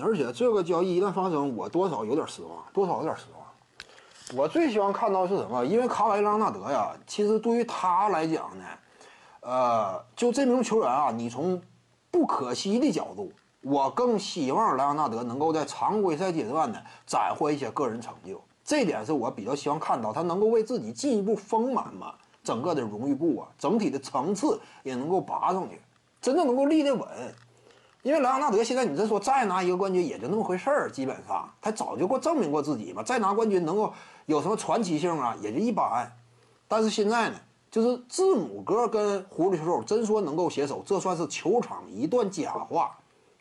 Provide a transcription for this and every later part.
而且这个交易一旦发生，我多少有点失望，多少有点失望。我最希望看到是什么？因为卡瓦伊·莱昂纳德呀，其实对于他来讲呢，呃，就这名球员啊，你从不可惜的角度，我更希望莱昂纳德能够在常规赛阶段呢斩获一些个人成就。这点是我比较希望看到，他能够为自己进一步丰满嘛，整个的荣誉簿啊，整体的层次也能够拔上去，真正能够立得稳。因为莱昂纳德现在你这说再拿一个冠军也就那么回事儿，基本上他早就过证明过自己嘛，再拿冠军能够有什么传奇性啊，也就一般。但是现在呢，就是字母哥跟狐狸球手真说能够携手，这算是球场一段佳话，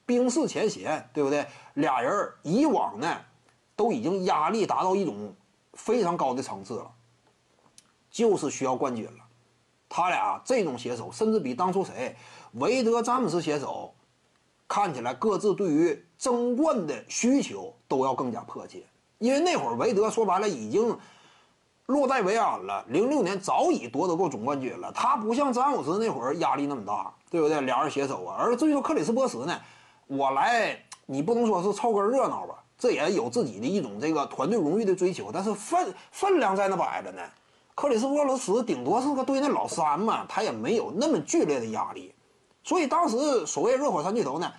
冰释前嫌，对不对？俩人以往呢都已经压力达到一种非常高的层次了，就是需要冠军了。他俩这种携手，甚至比当初谁韦德詹姆斯携手。看起来各自对于争冠的需求都要更加迫切，因为那会儿韦德说白了已经落袋为安了，零六年早已夺得过总冠军了。他不像詹姆斯那会儿压力那么大，对不对？俩人携手啊。而至于说克里斯波什呢，我来你不能说是凑个热闹吧，这也有自己的一种这个团队荣誉的追求，但是分分量在那摆着呢。克里斯波什顶多是个队内老三嘛，他也没有那么剧烈的压力。所以当时所谓热火三巨头呢，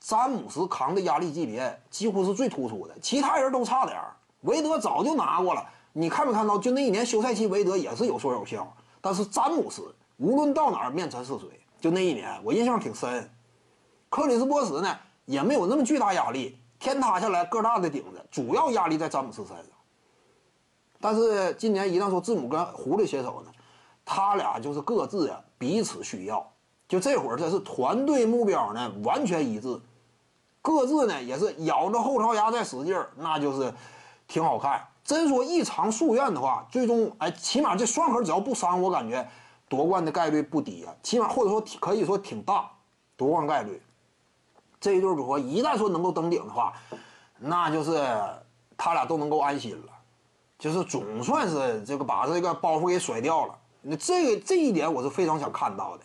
詹姆斯扛的压力级别几乎是最突出的，其他人都差点儿。韦德早就拿过了，你看没看到？就那一年休赛期，韦德也是有说有笑。但是詹姆斯无论到哪儿面沉似水，就那一年我印象挺深。克里斯波什呢也没有那么巨大压力，天塌下来个大的顶着，主要压力在詹姆斯身上。但是今年一旦说字母跟狐狸携手呢，他俩就是各自呀彼此需要。就这会儿，这是团队目标呢，完全一致，各自呢也是咬着后槽牙在使劲儿，那就是挺好看。真说一偿夙愿的话，最终哎，起码这双核只要不伤，我感觉夺冠的概率不低啊，起码或者说可以说挺大，夺冠概率。这一对组合一旦说能够登顶的话，那就是他俩都能够安心了，就是总算是这个把这个包袱给甩掉了。那这个这一点我是非常想看到的。